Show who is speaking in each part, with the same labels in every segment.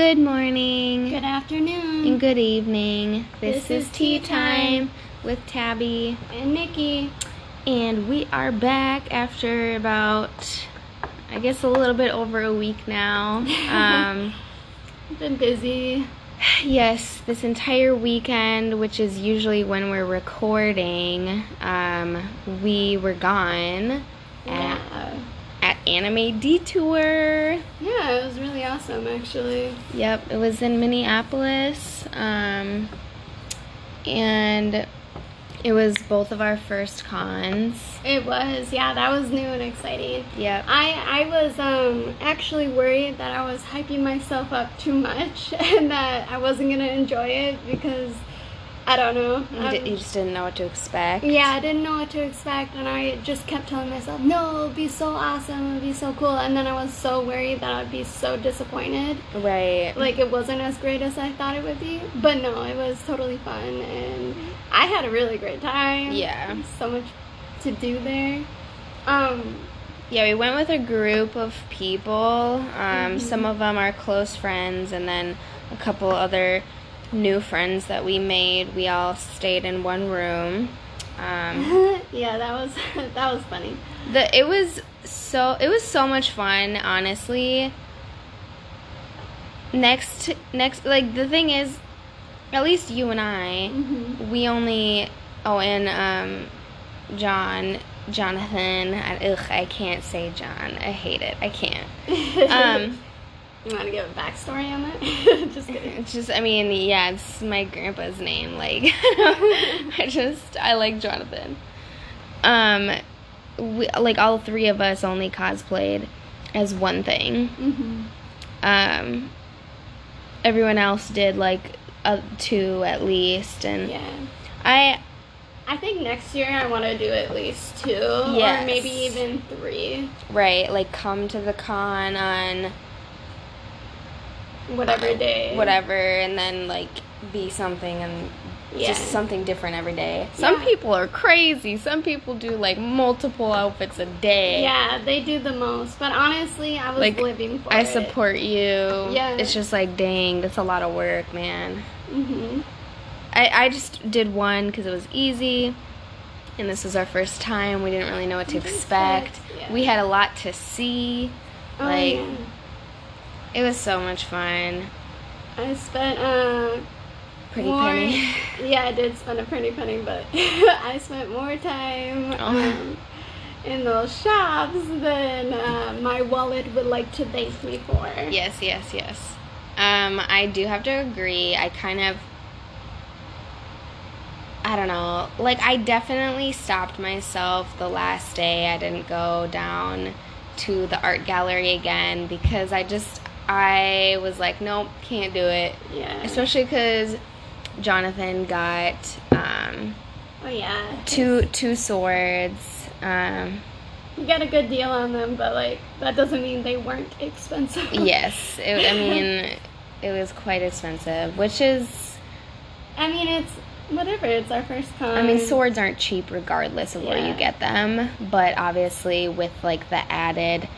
Speaker 1: Good morning.
Speaker 2: Good afternoon.
Speaker 1: And good evening. This,
Speaker 2: This
Speaker 1: is, tea time
Speaker 2: time.
Speaker 1: with Tabby.
Speaker 2: And Nikki.
Speaker 1: And we are back after about, I guess, a little bit over a week now. Um,
Speaker 2: Been busy.
Speaker 1: yes, this entire weekend, which is usually when we're recording, um, we were gone
Speaker 2: Yeah.
Speaker 1: at Anime Detour.
Speaker 2: Yeah, it was really awesome actually.
Speaker 1: Yep, it was in Minneapolis. Um, and it was both of our first cons.
Speaker 2: It was, yeah, that was new and exciting.
Speaker 1: Yep.
Speaker 2: I I was um actually worried that I was hyping myself up too much and that I wasn't gonna enjoy it because I don't know.
Speaker 1: You,
Speaker 2: I'm-
Speaker 1: you just didn't know what to expect.
Speaker 2: Yeah, I didn't know what to expect, and I just kept telling myself, no, it'll be so awesome, it'll be so cool. And then I was so worried that I'd be so disappointed.
Speaker 1: Right.
Speaker 2: Like, it wasn't as great as I thought it would be. But no, it was totally fun, and I had a really great time.
Speaker 1: Yeah.
Speaker 2: So much to do there. Um,
Speaker 1: Yeah, we went with a group of people. Um,
Speaker 2: Mhm.
Speaker 1: Some of them are close friends, and then a couple other new friends that we made. We all stayed in one room. Um,
Speaker 2: yeah, that was that was funny.
Speaker 1: the it was so it was so much fun honestly next next like the thing is at least you and i
Speaker 2: hmm
Speaker 1: we only oh and um john jonathan I, ugh, I can't say john i hate it i can't um
Speaker 2: you want to give a backstory on that? just kidding.
Speaker 1: it's just i mean yeah it's my grandpa's name like i just i like jonathan um we, like all three of us only cosplayed as one thing
Speaker 2: hmm
Speaker 1: um everyone else did like uh, two at least and
Speaker 2: Yeah.
Speaker 1: i
Speaker 2: I think next year I want to do at least two,
Speaker 1: Yes.
Speaker 2: or maybe even three,
Speaker 1: right like come to the con on
Speaker 2: whatever day.
Speaker 1: whatever and then like be something and
Speaker 2: Yeah.
Speaker 1: just something different every day some
Speaker 2: Yeah.
Speaker 1: people are crazy some people do like multiple outfits a day
Speaker 2: Yeah, they do the most. But honestly, I was
Speaker 1: Like,
Speaker 2: living for
Speaker 1: i
Speaker 2: it.
Speaker 1: support you
Speaker 2: Yeah.
Speaker 1: it's just like dang that's a lot of work man
Speaker 2: hmm
Speaker 1: I, I just did one because it was easy, and this was our first time. We didn't really know what to expect.
Speaker 2: Yeah.
Speaker 1: We had a lot to see.
Speaker 2: Oh,
Speaker 1: like. It was so much fun.
Speaker 2: I spent uh,
Speaker 1: Pretty
Speaker 2: more,
Speaker 1: penny.
Speaker 2: Yeah, I did spend a pretty penny, but I spent more time
Speaker 1: Oh.
Speaker 2: um, in those shops than uh, my wallet would like to thank me for.
Speaker 1: yes, yes, yes. Um, I do have to agree. I kind of. I don't know. Like, I definitely stopped myself the last day. I didn't go down to the art gallery again because I just. I was like, nope, can't do it.
Speaker 2: Yeah.
Speaker 1: especially because Jonathan got um,
Speaker 2: oh yeah.
Speaker 1: two two swords. Um,
Speaker 2: You got a good deal on them, but like that doesn't mean they weren't expensive.
Speaker 1: yes, it, I mean it was quite expensive, which is
Speaker 2: I mean it's whatever. It's our first con.
Speaker 1: I mean swords aren't cheap regardless of where you get them, but obviously with like the added,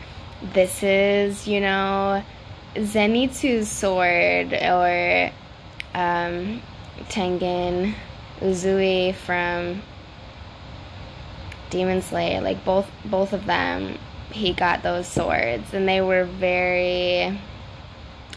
Speaker 1: this is you know Zenitsu's sword or um, Tengen Uzui from Demon Slayer, like both both of them, he got those swords, and they were very.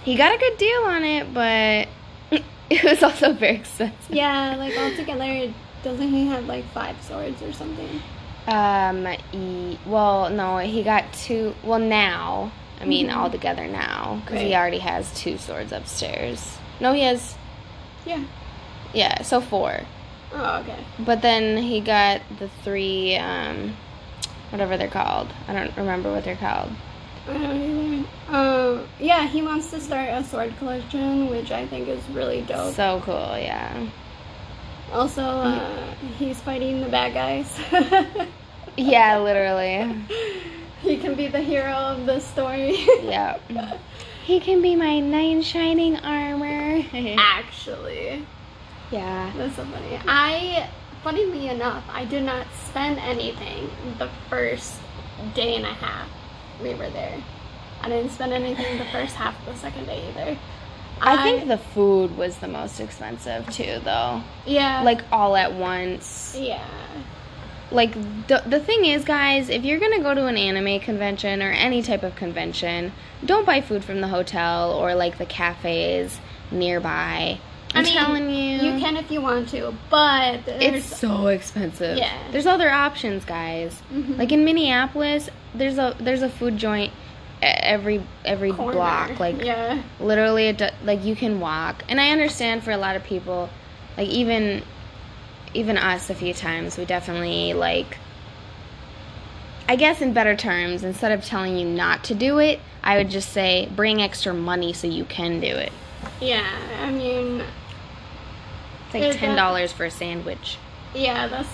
Speaker 1: He got a good deal on it, but it was also very expensive.
Speaker 2: Yeah, like altogether, doesn't he have like five swords or something?
Speaker 1: Um. E- well, no, he got two. Well, now. I mean,
Speaker 2: Mhm.
Speaker 1: all together now, because he already has two swords upstairs. No, he has.
Speaker 2: Yeah.
Speaker 1: Yeah, so four.
Speaker 2: Oh, okay.
Speaker 1: But then he got the three. Um, whatever they're called. I don't remember what they're called.
Speaker 2: I don't. Um, yeah, he wants to start a sword collection, which I think is really dope.
Speaker 1: So cool, yeah.
Speaker 2: also, uh, he's fighting the bad guys.
Speaker 1: Yeah, literally.
Speaker 2: he can be the hero of the story.
Speaker 1: Yeah. He can be my knight in shining armor.
Speaker 2: Actually,
Speaker 1: yeah.
Speaker 2: that's so funny. I, funnily enough, I did not spend anything the first day and a half we were there. I didn't spend anything the first half of the second day either.
Speaker 1: I think the food was the most expensive too, though.
Speaker 2: yeah,
Speaker 1: Like all at once.
Speaker 2: yeah,
Speaker 1: Like the the thing is, guys, if you're gonna go to an anime convention or any type of convention, don't buy food from the hotel or like the cafes nearby. I'm
Speaker 2: I mean,
Speaker 1: telling you,
Speaker 2: you can if you want to, but
Speaker 1: It's so expensive.
Speaker 2: Yeah.
Speaker 1: There's other options, guys.
Speaker 2: Mhm.
Speaker 1: Like in Minneapolis, there's a there's a food joint every every
Speaker 2: corner.
Speaker 1: block. Like
Speaker 2: yeah,
Speaker 1: literally, it do, like you can walk. And I understand for a lot of people, like even even us, a few times we definitely like. I guess in better terms, instead of telling you not to do it, I would just say bring extra money so you can do it.
Speaker 2: yeah. I mean,
Speaker 1: It's like ten dollars for a sandwich.
Speaker 2: yeah, that's.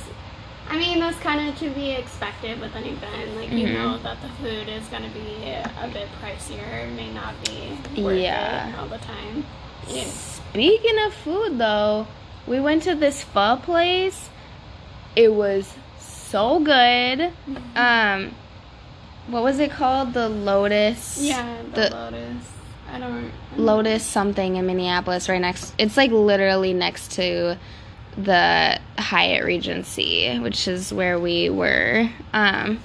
Speaker 2: I mean, that's kind of to be expected with an event. Like you
Speaker 1: Mhm.
Speaker 2: know that the food is going to be a bit pricier. It may not be worth
Speaker 1: Yeah.
Speaker 2: it all the time. Yeah.
Speaker 1: Speaking of food, though, we went to this pho place. It was so good. Um, what was it called? The Lotus.
Speaker 2: Yeah, the,
Speaker 1: The
Speaker 2: lotus. I don't.
Speaker 1: Lotus something in Minneapolis, right next. It's like literally next to the Hyatt Regency, which is where we were. Um,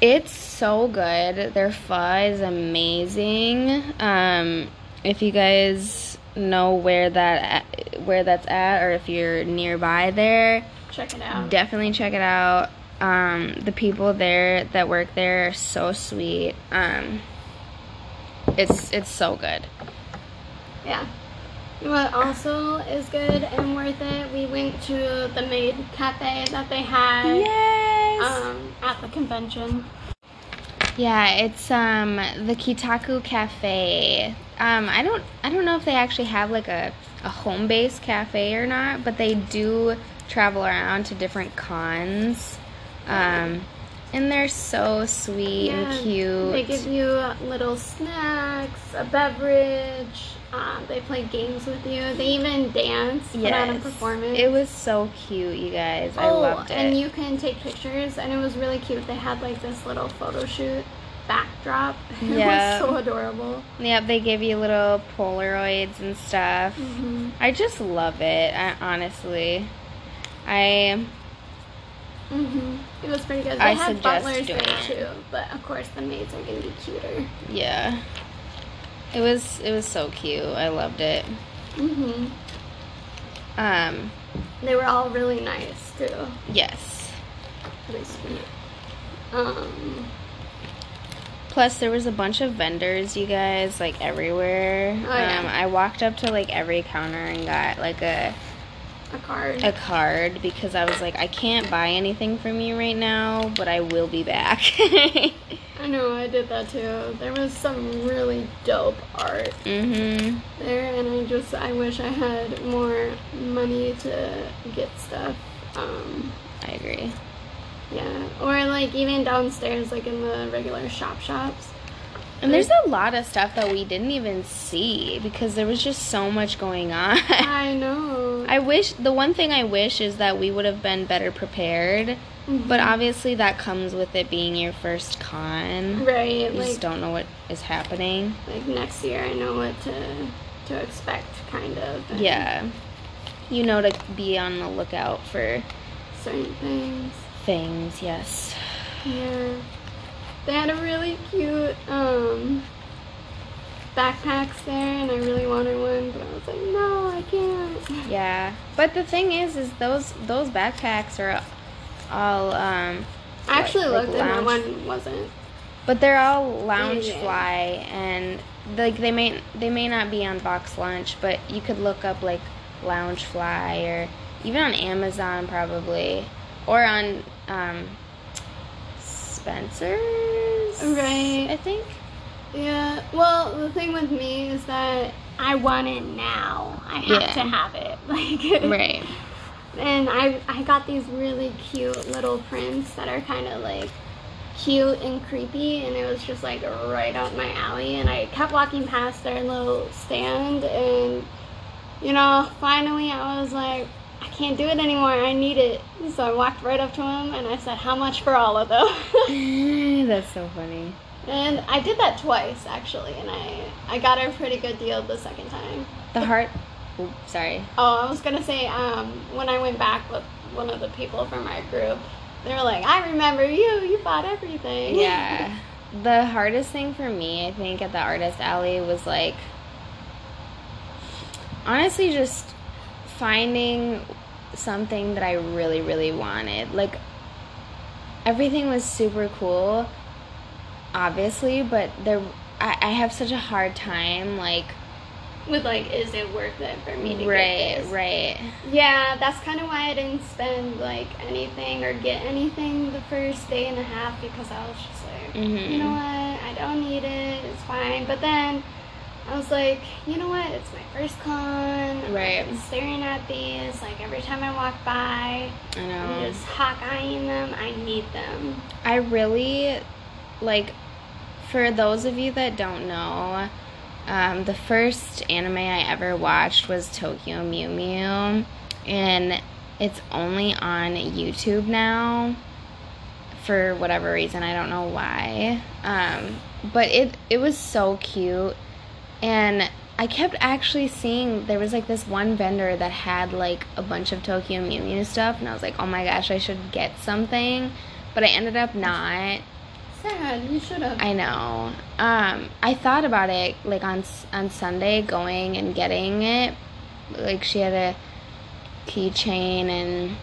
Speaker 1: it's so good. Their pho is amazing. Um, if you guys know where that where that's at, or if you're nearby there,
Speaker 2: Check it out.
Speaker 1: definitely check it out. Um, the people there that work there are so sweet. Um, it's it's so good.
Speaker 2: Yeah. What also is good and worth it, we went to the Maid Cafe that they had
Speaker 1: Yes.
Speaker 2: um, at the convention.
Speaker 1: yeah, it's um the Kitaku Cafe. Um, I don't I don't know if they actually have like a a home base cafe or not, but they do travel around to different cons. Um, and they're so sweet
Speaker 2: Yeah,
Speaker 1: and cute.
Speaker 2: They give you little snacks, a beverage. Um, they play games with you. They even dance, yes. put on a performance.
Speaker 1: It was so cute, you guys. I
Speaker 2: oh,
Speaker 1: loved it.
Speaker 2: and you can take pictures, and it was really cute. They had like this little photo shoot backdrop. It
Speaker 1: Yeah.
Speaker 2: was so adorable.
Speaker 1: Yep, they give you little Polaroids and stuff.
Speaker 2: hmm
Speaker 1: I just love it, I, honestly. I
Speaker 2: hmm It was pretty good. They
Speaker 1: I
Speaker 2: had butlers there
Speaker 1: it.
Speaker 2: too, but of course the maids are gonna be cuter.
Speaker 1: yeah. It was it was so cute. I loved it.
Speaker 2: hmm
Speaker 1: Um
Speaker 2: They were all really nice too.
Speaker 1: yes.
Speaker 2: Really sweet. Um,
Speaker 1: Plus there was a bunch of vendors, you guys, like everywhere.
Speaker 2: Oh, yeah.
Speaker 1: Um I walked up to like every counter and got like a
Speaker 2: a card.
Speaker 1: a card because I was like I can't buy anything from you right now, but I will be back.
Speaker 2: I know, I did that too. There was some really dope art
Speaker 1: mhm.
Speaker 2: there, and I just I wish I had more money to get stuff. Um,
Speaker 1: I agree.
Speaker 2: Yeah, or like even downstairs, like in the regular shop shops.
Speaker 1: And there's a lot of stuff that we didn't even see because there was just so much going on.
Speaker 2: I know.
Speaker 1: I wish the one thing I wish is that we would have been better prepared,
Speaker 2: Mhm.
Speaker 1: but obviously that comes with it being your first con.
Speaker 2: right,
Speaker 1: You
Speaker 2: like
Speaker 1: just don't know what is happening.
Speaker 2: like next year, I know what to to expect, kind of.
Speaker 1: Yeah. You know to be on the lookout for
Speaker 2: certain things.
Speaker 1: Things, yes.
Speaker 2: Yeah. They had a really cute um backpacks there and I really wanted one, but I was like, no, I can't.
Speaker 1: Yeah. But the thing is is those those backpacks are all um
Speaker 2: I actually
Speaker 1: like
Speaker 2: looked and that one wasn't.
Speaker 1: But they're all lounge
Speaker 2: Yeah.
Speaker 1: fly, and like they may they may not be on BoxLunch, but you could look up like Loungefly or even on Amazon probably or on um, Spencer's.
Speaker 2: Right.
Speaker 1: I think.
Speaker 2: Yeah. Well, the thing with me is that I want it now. I have
Speaker 1: Yeah.
Speaker 2: to have it. Like
Speaker 1: Right.
Speaker 2: And I I got these really cute little prints that are kind of like cute and creepy and it was just like right up my alley and I kept walking past their little stand and you know finally I was like can't do it anymore I need it so I walked right up to him and I said how much for all of them
Speaker 1: That's so funny.
Speaker 2: And I did that twice actually, and I I got a pretty good deal the second time.
Speaker 1: The heart. Oops, sorry.
Speaker 2: Oh, I was gonna say um, when I went back with one of the people from our group, they were like, "I remember you. You bought everything."
Speaker 1: Yeah. the hardest thing for me, I think, at the artist alley was like honestly just finding something that I really, really wanted. Like everything was super cool, obviously, but there I, I have such a hard time like
Speaker 2: with like, is it worth it for me to
Speaker 1: right,
Speaker 2: get this?
Speaker 1: right.
Speaker 2: Yeah, that's kind of why I didn't spend like anything or get anything the first day and a half because I was just like,
Speaker 1: Mhm.
Speaker 2: you know what, I don't need it, it's fine. But then I was like, you know what, it's my first con.
Speaker 1: Right.
Speaker 2: I'm staring at these like every time I walk by.
Speaker 1: I
Speaker 2: I'm
Speaker 1: know.
Speaker 2: just hawk eyeing them. I need them.
Speaker 1: I really like for those of you that don't know, um, the first anime I ever watched was Tokyo Mew Mew, and it's only on YouTube now for whatever reason. I don't know why, um, but it it was so cute, and I kept actually seeing there was like this one vendor that had like a bunch of Tokyo Mew Mew stuff, and I was like, oh my gosh, I should get something, but I ended up not.
Speaker 2: Sad. You should have.
Speaker 1: I know. Um, I thought about it like on on Sunday going and getting it. Like she had a keychain and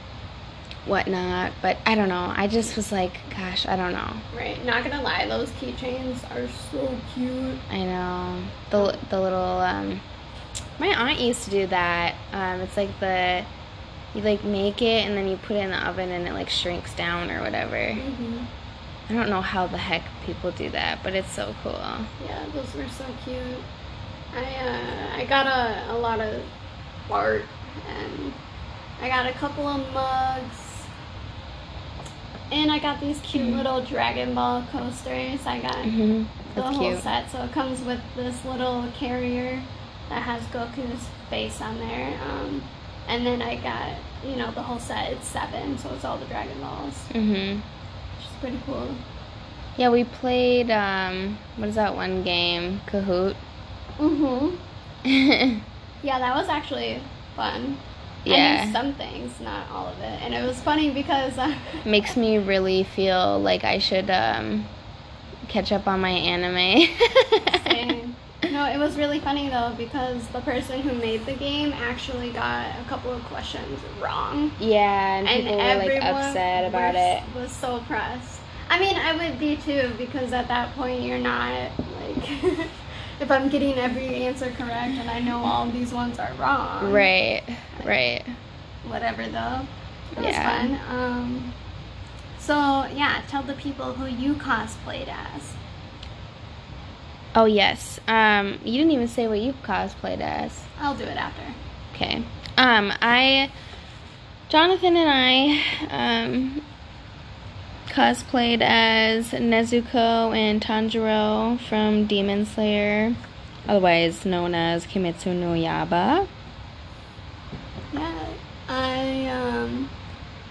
Speaker 1: whatnot, but I don't know. I just was like, gosh, I don't know.
Speaker 2: Right. Not gonna lie, those keychains are so cute.
Speaker 1: I know the the little. Um, my aunt used to do that. Um, it's like the you like make it and then you put it in the oven and it like shrinks down or whatever.
Speaker 2: Mm-hmm.
Speaker 1: I don't know how the heck people do that, but it's so cool.
Speaker 2: Yeah, those were so cute. I uh, I got a, a lot of art and I got a couple of mugs. And I got these cute
Speaker 1: Mhm.
Speaker 2: little Dragon Ball coasters. I got
Speaker 1: hmm
Speaker 2: the whole
Speaker 1: cute.
Speaker 2: set. So it comes with this little carrier that has Goku's face on there. Um, and then I got, you know, the whole set. It's seven, so it's all the Dragon Balls,
Speaker 1: hmm
Speaker 2: which is pretty cool.
Speaker 1: Yeah, we played. Um, what is that one game? Kahoot.
Speaker 2: Mm-hmm.
Speaker 1: Yeah,
Speaker 2: that was actually fun. I knew some things, not all of it. And it was funny because uh,
Speaker 1: Makes me really feel like I should um, catch up on my anime.
Speaker 2: Same. no, it was really funny though because the person who made the game actually got a couple of questions wrong.
Speaker 1: yeah, and
Speaker 2: And
Speaker 1: people were like upset about
Speaker 2: was,
Speaker 1: it.
Speaker 2: was so pressed. I mean, I would be too because at that point you're not like if I'm getting every answer correct and I know all these ones are wrong.
Speaker 1: Right, right.
Speaker 2: Whatever though. It was
Speaker 1: Yeah.
Speaker 2: fun. Um, so yeah, tell the people who you cosplayed as.
Speaker 1: Oh yes. Um, you didn't even say what you cosplayed as.
Speaker 2: I'll do it after.
Speaker 1: Okay. Um, I, Jonathan and I, um, cosplayed as Nezuko and Tanjiro from Demon Slayer, otherwise known as Kimetsu no Yaiba.
Speaker 2: Yeah, I um,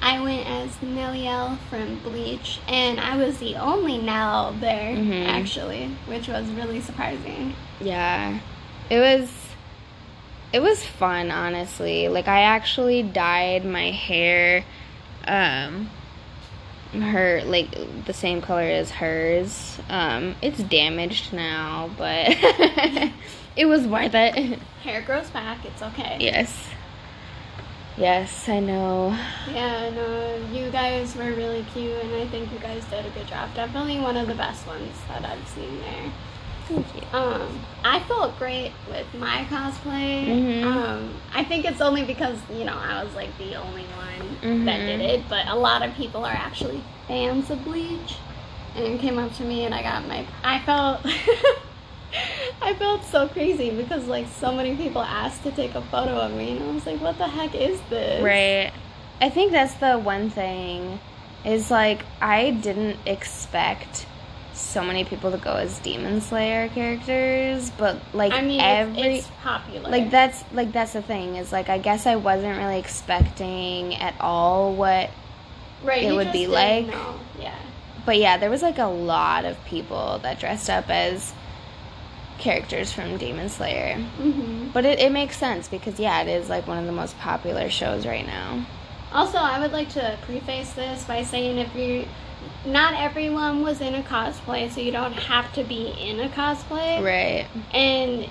Speaker 2: I went as Neliel from Bleach, and I was the only Nell there
Speaker 1: Mhm.
Speaker 2: actually, which was really surprising.
Speaker 1: Yeah, it was. It was fun, honestly. Like I actually dyed my hair, um, her like the same color as hers. Um, it's damaged now, but it was worth it.
Speaker 2: Hair grows back; it's okay.
Speaker 1: Yes. Yes, I know.
Speaker 2: Yeah, no, you guys were really cute, and I think you guys did a good job. Definitely one of the best ones that I've seen there.
Speaker 1: Thank you.
Speaker 2: Um, I felt great with my cosplay.
Speaker 1: Mhm.
Speaker 2: Um, I think it's only because you know I was like the only one that
Speaker 1: Mhm.
Speaker 2: did it, but a lot of people are actually fans of Bleach, and came up to me and I got my. I felt. I felt so crazy because like so many people asked to take a photo of me, and I was like, "What the heck is this?"
Speaker 1: Right. I think that's the one thing is like I didn't expect so many people to go as Demon Slayer characters, but like
Speaker 2: I mean,
Speaker 1: every
Speaker 2: it's, it's popular.
Speaker 1: like that's like that's the thing is like I guess I wasn't really expecting at all what
Speaker 2: right,
Speaker 1: it would be like.
Speaker 2: know. Yeah.
Speaker 1: but yeah, there was like a lot of people that dressed up as characters from Demon Slayer.
Speaker 2: hmm
Speaker 1: But it, it makes sense because yeah, it is like one of the most popular shows right now.
Speaker 2: Also, I would like to preface this by saying if you, not everyone was in a cosplay, so you don't have to be in a cosplay.
Speaker 1: Right.
Speaker 2: And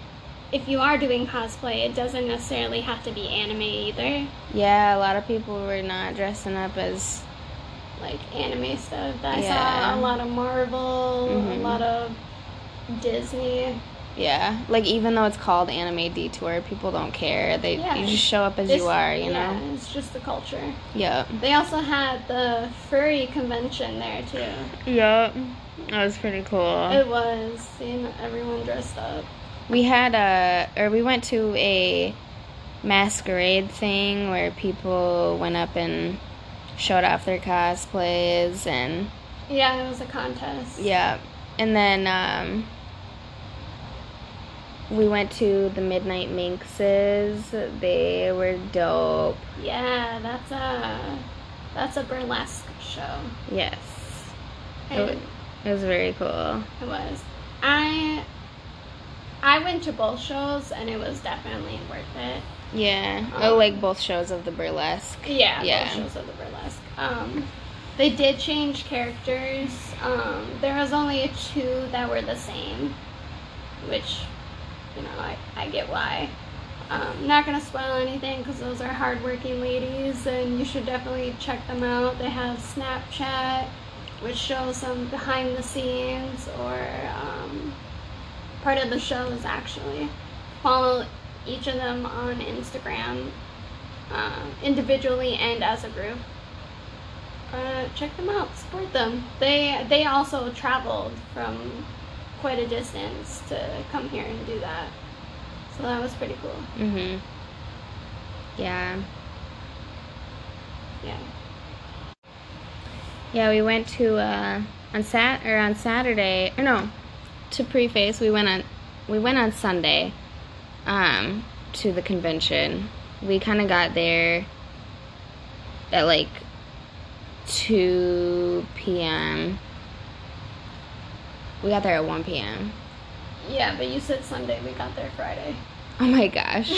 Speaker 2: if you are doing cosplay, it doesn't necessarily have to be anime either.
Speaker 1: Yeah, a lot of people were not dressing up as
Speaker 2: Like anime stuff. I
Speaker 1: Yeah.
Speaker 2: saw a lot of Marvel, a
Speaker 1: Mhm.
Speaker 2: lot of Disney.
Speaker 1: Yeah, like even though it's called Anime Detour, people don't care. They
Speaker 2: Yeah.
Speaker 1: you just show up as
Speaker 2: This-
Speaker 1: you are, you know.
Speaker 2: yeah,
Speaker 1: know.
Speaker 2: it's just the culture.
Speaker 1: Yeah.
Speaker 2: They also had the furry convention there too.
Speaker 1: Yep. That was pretty cool.
Speaker 2: It was seeing everyone dressed up.
Speaker 1: We had a, or we went to a masquerade thing where people went up and showed off their cosplays and
Speaker 2: Yeah, it was a contest.
Speaker 1: yeah, and then um, we went to the Midnight Minxes. They were dope.
Speaker 2: Yeah, that's a that's a burlesque show.
Speaker 1: Yes, it, it was very cool.
Speaker 2: it was. I I went to both shows and it was definitely worth it.
Speaker 1: Yeah.
Speaker 2: Um,
Speaker 1: oh, like both shows of the burlesque.
Speaker 2: Yeah,
Speaker 1: Yeah.
Speaker 2: both shows of the burlesque. Um, they did change characters. Um, there was only two that were the same, which, you know, I, I get why. Um, not gonna spoil anything because those are hardworking ladies, and you should definitely check them out. They have Snapchat, which shows some behind the scenes or um, part of the shows actually. Follow each of them on Instagram uh, individually and as a group. Uh, check them out, support them. They they also traveled from quite a distance to come here and do that, so that was pretty cool.
Speaker 1: Mhm. Yeah.
Speaker 2: Yeah.
Speaker 1: Yeah, we went to uh, on Sat or on Saturday or no, to preface we went on we went on Sunday, um, to the convention. We kind of got there at like two p.m. We got there at one p.m.
Speaker 2: Yeah, but you said Sunday. We got there Friday.
Speaker 1: Oh my gosh,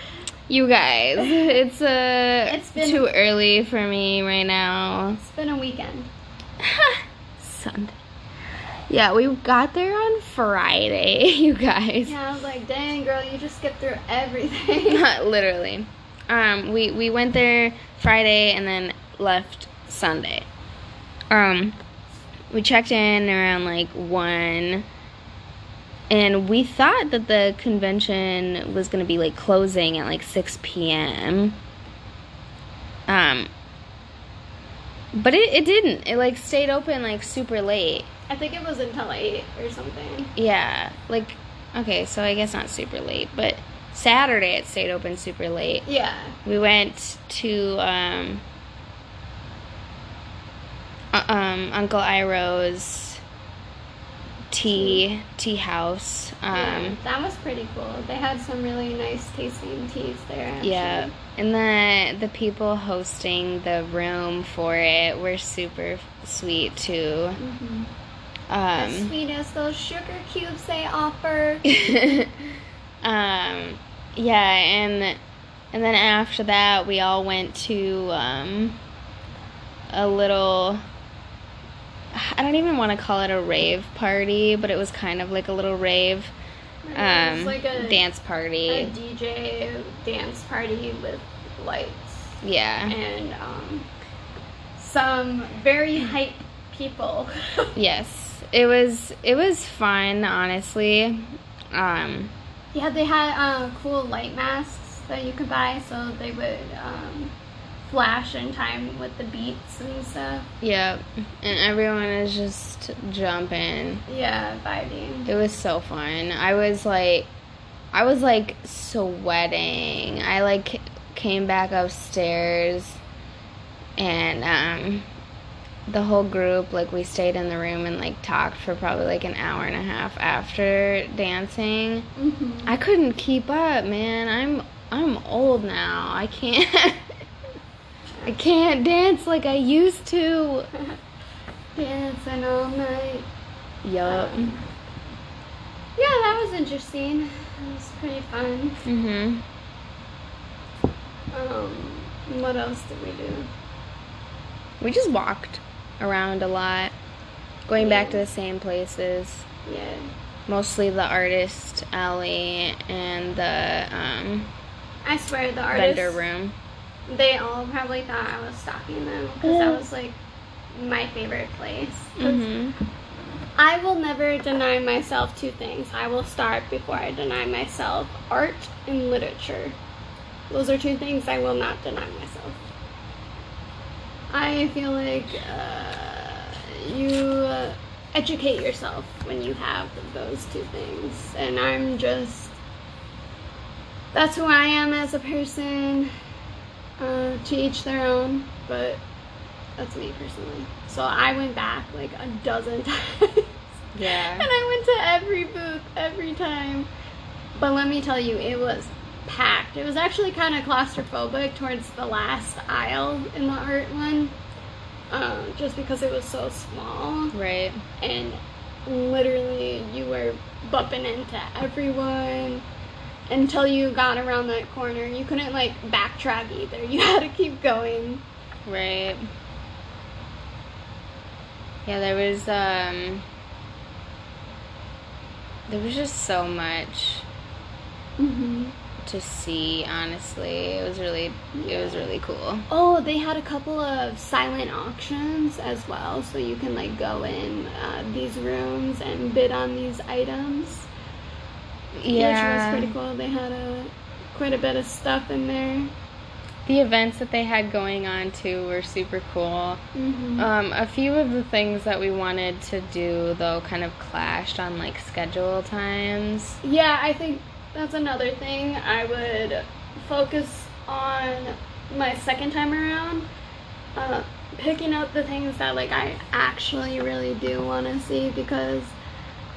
Speaker 1: you guys, it's uh,
Speaker 2: It's been-
Speaker 1: too early for me right now.
Speaker 2: it's been a weekend.
Speaker 1: Sunday. Yeah, we got there on Friday, you guys.
Speaker 2: Yeah, I was like, dang girl, you just skipped through everything.
Speaker 1: Not literally. Um, we we went there Friday and then left Sunday. Um, we checked in around like one, and we thought that the convention was gonna be like closing at like six p.m. Um, but it, it didn't. It like stayed open like super late.
Speaker 2: I think it was until eight or something.
Speaker 1: Yeah, like okay, so I guess not super late, but Saturday it stayed open super late.
Speaker 2: Yeah.
Speaker 1: We went to um, um Uncle Iroh's tea tea house.
Speaker 2: yeah,
Speaker 1: Um,
Speaker 2: that was pretty cool. They had some really nice tasting teas there. Actually.
Speaker 1: yeah, and the the people hosting the room for it were super sweet too.
Speaker 2: hmm
Speaker 1: Um,
Speaker 2: as sweet as those sugar cubes they offer.
Speaker 1: um, yeah, and and then after that, we all went to um, a little. I don't even want to call it a rave party, but it was kind of like a little rave
Speaker 2: it
Speaker 1: um,
Speaker 2: was like a,
Speaker 1: dance
Speaker 2: a
Speaker 1: party.
Speaker 2: DJ dance party with lights
Speaker 1: Yeah.
Speaker 2: and um, some very hype people.
Speaker 1: Yes. It was it was fun, honestly. Um,
Speaker 2: yeah, they had uh, cool light masks that you could buy, so they would um, flash in time with the beats and stuff.
Speaker 1: yeah, and everyone is just jumping.
Speaker 2: Yeah, vibing.
Speaker 1: It was so fun. I was like, I was like sweating. I like came back upstairs, and um, the whole group like we stayed in the room and like talked for probably like an hour and a half after dancing.
Speaker 2: hmm
Speaker 1: I couldn't keep up, man. I'm I'm old now. I can't. I can't dance like I used to.
Speaker 2: dancing all night.
Speaker 1: Yup.
Speaker 2: Um, yeah, that was interesting. It was pretty fun.
Speaker 1: Mhm.
Speaker 2: Um, what else did we do?
Speaker 1: We just walked around a lot, going back to the same places.
Speaker 2: Yeah.
Speaker 1: Mostly the artist alley and the um,
Speaker 2: I swear the artists,
Speaker 1: vendor room.
Speaker 2: They all probably thought I was stalking them because that was like my favorite place.
Speaker 1: Mhm.
Speaker 2: I will never deny myself two things. I will start before I deny myself art and literature. Those are two things I will not deny myself. I feel like uh, you uh, educate yourself when you have those two things. And I'm just. That's who I am as a person. Uh, to each their own, but that's me personally. So I went back like a dozen times.
Speaker 1: Yeah.
Speaker 2: and I went to every booth every time. But let me tell you, it was packed. It was actually kind of claustrophobic towards the last aisle in the art one, uh, just because it was so small.
Speaker 1: Right.
Speaker 2: And literally, you were bumping into everyone until you got around that corner. You couldn't like backtrack either. You had to keep going.
Speaker 1: Right. Yeah, there was um there was just so much
Speaker 2: Mm-hmm.
Speaker 1: to see, honestly. It was really it was really cool.
Speaker 2: Oh, they had a couple of silent auctions as well, so you can like go in uh, these rooms and bid on these items,
Speaker 1: Yeah.
Speaker 2: which was pretty cool. They had a quite a bit of stuff in there.
Speaker 1: The events that they had going on too were super cool.
Speaker 2: Mm-hmm.
Speaker 1: Um, a few of the things that we wanted to do though kind of clashed on like schedule times.
Speaker 2: yeah, I think that's another thing I would focus on my second time around. Uh, picking up the things that like I actually really do want to see because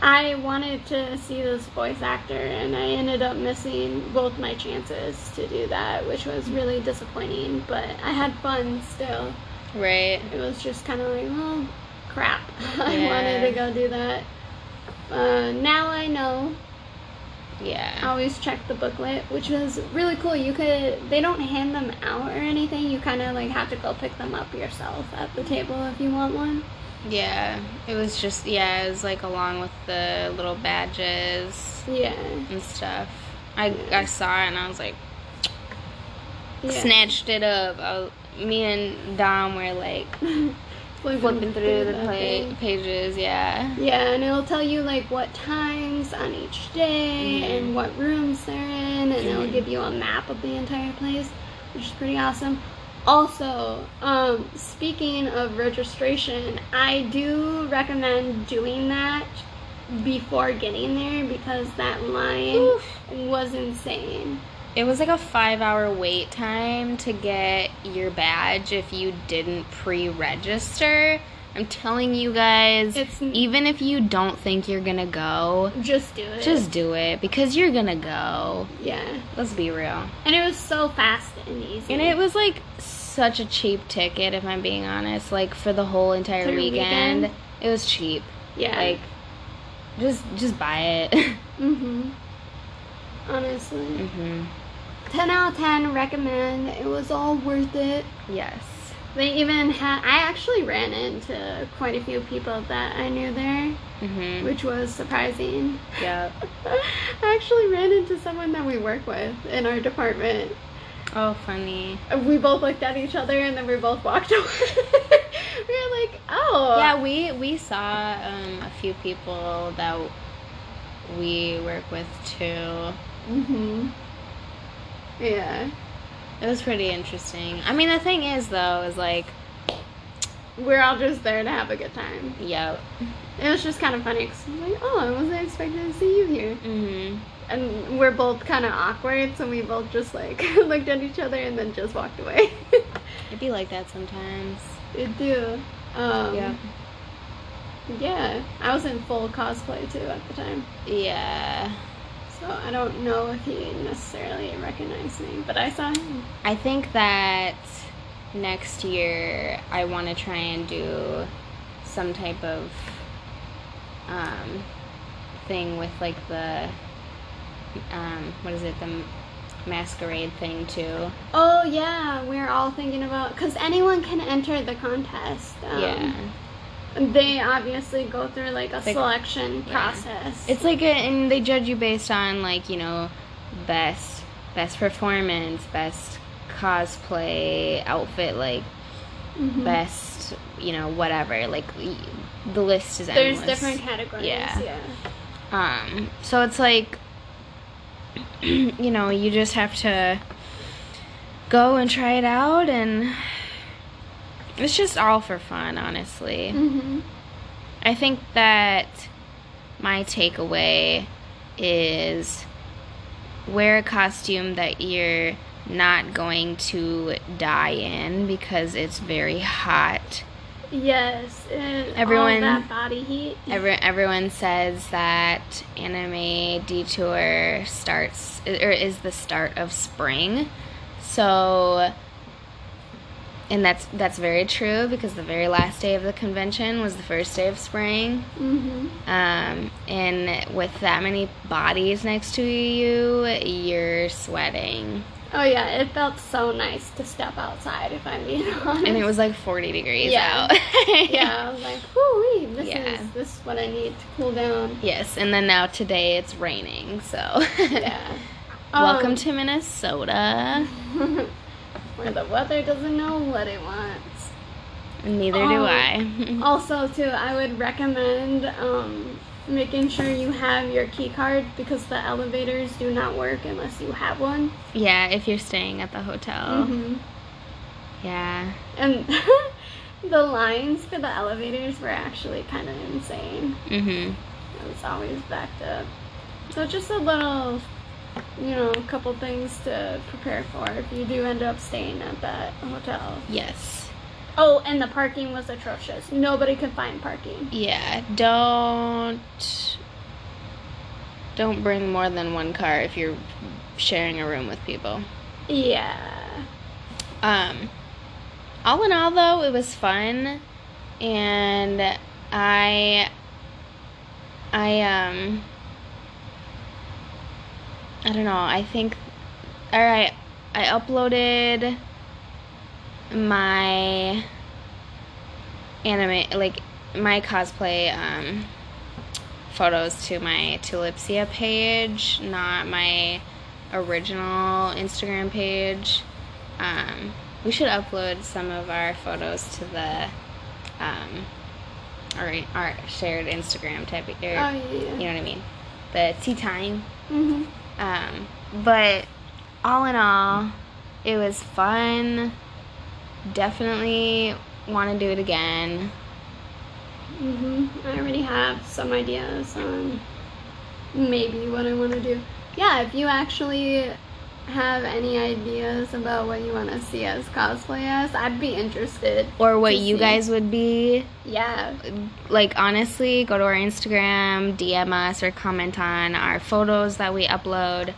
Speaker 2: I wanted to see this voice actor and I ended up missing both my chances to do that, which was really disappointing. But I had fun still.
Speaker 1: Right.
Speaker 2: It was just kind of like, well, crap. I wanted to go do that. Uh, now I know
Speaker 1: Yeah.
Speaker 2: I always check the booklet, which was really cool. You could they don't hand them out or anything. You kind of like have to go pick them up yourself at the table if you want one.
Speaker 1: Yeah. It was just yeah, it was like along with the little badges
Speaker 2: Yeah.
Speaker 1: and stuff. I I saw it and I was like
Speaker 2: yeah.
Speaker 1: snatched it up. Was, me and Dom were like flipping through the
Speaker 2: that
Speaker 1: pla-
Speaker 2: thing.
Speaker 1: pages. Yeah.
Speaker 2: Yeah, and it'll tell you like what times on each day
Speaker 1: Mhm.
Speaker 2: and what rooms they're in, and it'll
Speaker 1: Mhm.
Speaker 2: give you a map of the entire place, which is pretty awesome. Also, um, speaking of registration, I do recommend doing that before getting there because that line
Speaker 1: Oof.
Speaker 2: was insane.
Speaker 1: It was like a five hour wait time to get your badge if you didn't pre register. I'm telling you guys,
Speaker 2: It's-
Speaker 1: even if you don't think you're gonna go,
Speaker 2: Just do it.
Speaker 1: just do it because you're gonna go.
Speaker 2: yeah,
Speaker 1: Let's be real.
Speaker 2: and it was so fast and easy.
Speaker 1: And it was like such a cheap ticket, if I'm being honest. Like for the whole entire weekend,
Speaker 2: weekend?
Speaker 1: it was cheap.
Speaker 2: yeah,
Speaker 1: Like, just just buy it.
Speaker 2: mhm. Honestly.
Speaker 1: hmm
Speaker 2: 10 out of 10 recommend it was all worth it
Speaker 1: Yes.
Speaker 2: They even had i actually ran into quite a few people that i knew there
Speaker 1: hmm
Speaker 2: which was surprising.
Speaker 1: Yeah.
Speaker 2: i actually ran into someone that we work with in our department.
Speaker 1: Oh, funny.
Speaker 2: we both looked at each other and then we both walked away. We were like oh.
Speaker 1: Yeah, we we saw um, a few people that we work with too.
Speaker 2: hmm yeah
Speaker 1: It was pretty interesting. I mean, the thing is, though, is like,
Speaker 2: we're all just there to have a good time
Speaker 1: yep.
Speaker 2: it was just kind of funny because i'm like oh i wasn't expecting to see you here
Speaker 1: hmm
Speaker 2: and we're both kind of awkward, so we both just like looked at each other and then just walked away.
Speaker 1: It'd be like that sometimes.
Speaker 2: it do. Um,
Speaker 1: Yeah.
Speaker 2: Yeah, I was in full cosplay too at the time,
Speaker 1: Yeah.
Speaker 2: So I don't know if he necessarily recognized me, but I saw him.
Speaker 1: I think that next year I want to try and do some type of um, thing with like the um, what is it the masquerade thing too.
Speaker 2: Oh yeah, we're all thinking about because anyone can enter the contest. Um,
Speaker 1: yeah.
Speaker 2: They obviously go through like a
Speaker 1: They-
Speaker 2: selection
Speaker 1: yeah.
Speaker 2: process.
Speaker 1: It's like a, and they judge you based on like you know best best performance, best cosplay outfit, like
Speaker 2: Mhm.
Speaker 1: best you know whatever. Like the list is endless.
Speaker 2: There's different categories.
Speaker 1: Yeah.
Speaker 2: Yeah.
Speaker 1: Um, so it's like, you know, you just have to go and try it out, and it's just all for fun, honestly.
Speaker 2: hmm
Speaker 1: I think that my takeaway is wear a costume that you're not going to die in because it's very hot.
Speaker 2: Yes. And
Speaker 1: Everyone-
Speaker 2: that body heat.
Speaker 1: Every, everyone says that Anime Detour starts or is the start of spring. So and that's that's very true because the very last day of the convention was the first day of spring.
Speaker 2: hmm
Speaker 1: Um, and with that many bodies next to you, you're sweating.
Speaker 2: Oh yeah, it felt so nice to step outside. If I'm being honest.
Speaker 1: And it was like 40 degrees
Speaker 2: Yeah.
Speaker 1: out.
Speaker 2: yeah, I was like, whoo this
Speaker 1: Yeah.
Speaker 2: is this is what I need to cool down.
Speaker 1: Yes, and then now today it's raining, so.
Speaker 2: Yeah.
Speaker 1: Welcome
Speaker 2: Um,
Speaker 1: to Minnesota.
Speaker 2: Where the weather doesn't know what it wants.
Speaker 1: And neither do
Speaker 2: Oh.
Speaker 1: I.
Speaker 2: Also, too, I would recommend um, making sure you have your key card because the elevators do not work unless you have one.
Speaker 1: yeah, if you're staying at the hotel.
Speaker 2: hmm
Speaker 1: Yeah.
Speaker 2: And the lines for the elevators were actually kind of insane.
Speaker 1: Mhm.
Speaker 2: It was always backed up. So just a little, you know, a couple things to prepare for if you do end up staying at that hotel.
Speaker 1: Yes.
Speaker 2: Oh, and the parking was atrocious. Nobody could find parking.
Speaker 1: Yeah. Don't. Don't bring more than one car if you're sharing a room with people.
Speaker 2: Yeah.
Speaker 1: Um, all in all, though, it was fun, and I, I um, I don't know. I think, all right, I uploaded my anime, like my cosplay um photos to my Tulipsia page, not my original Instagram page. Um, we should upload some of our photos to the um, our, our shared Instagram type of, or,
Speaker 2: Oh, yeah.
Speaker 1: you know what I mean? The tea time.
Speaker 2: hmm
Speaker 1: Um, but all in all, it was fun. Definitely want to do it again.
Speaker 2: hmm I already have some ideas on maybe what I want to do. Yeah, if you actually have any ideas about what you want to see us cosplay as, I'd be interested.
Speaker 1: Or what you
Speaker 2: see.
Speaker 1: guys would be.
Speaker 2: Yeah.
Speaker 1: Like, honestly, go to our Instagram, DM us, or comment on our photos that we upload.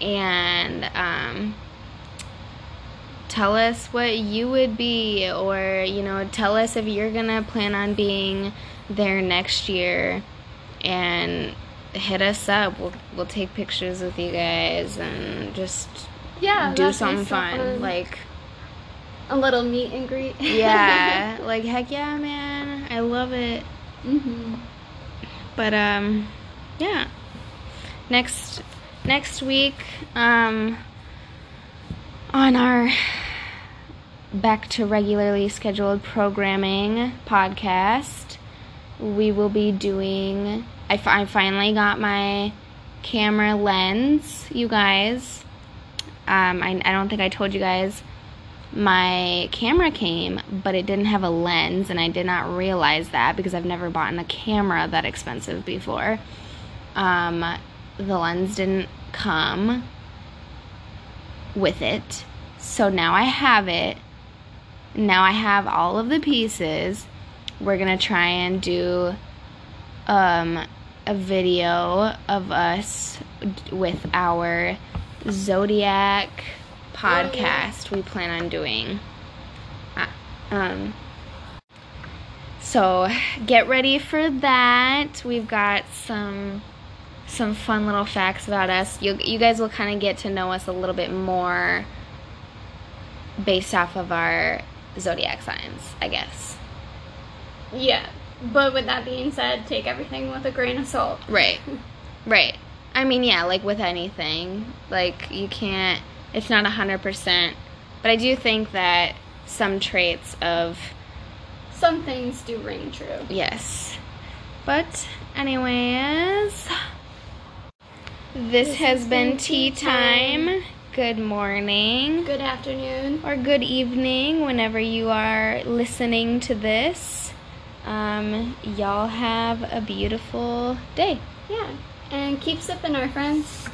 Speaker 1: And, um, tell us what you would be or you know tell us if you're gonna plan on being there next year and hit us up we'll, we'll take pictures with you guys and just
Speaker 2: Yeah.
Speaker 1: do something
Speaker 2: so
Speaker 1: fun. like
Speaker 2: a little meet and greet.
Speaker 1: yeah like heck yeah man i love it
Speaker 2: hmm
Speaker 1: but um yeah next next week um on our back to regularly scheduled programming podcast we will be doing I, I finally got my camera lens you guys um, I, I don't think i told you guys my camera came, but it didn't have a lens, and I did not realize that because I've never bought a camera that expensive before. Um, the lens didn't come with it, so now I have it. Now I have all of the pieces. We're gonna try and do um, a video of us with our zodiac podcast we plan on doing. Uh, Um, So get ready for that. We've got some some fun little facts about us. You you guys will kind of get to know us a little bit more based off of our zodiac signs, I guess.
Speaker 2: Yeah. But with that being said, take everything with a grain of salt.
Speaker 1: Right. Right. I mean, yeah, like with anything, like you can't it's not a 100%, but I do think that some traits of
Speaker 2: Some things do ring true.
Speaker 1: Yes. But, anyways, this, has, been tea time. Good morning
Speaker 2: Good afternoon.
Speaker 1: or good evening whenever you are listening to this. Um, y'all have a beautiful day.
Speaker 2: Yeah. And keep sipping, our friends.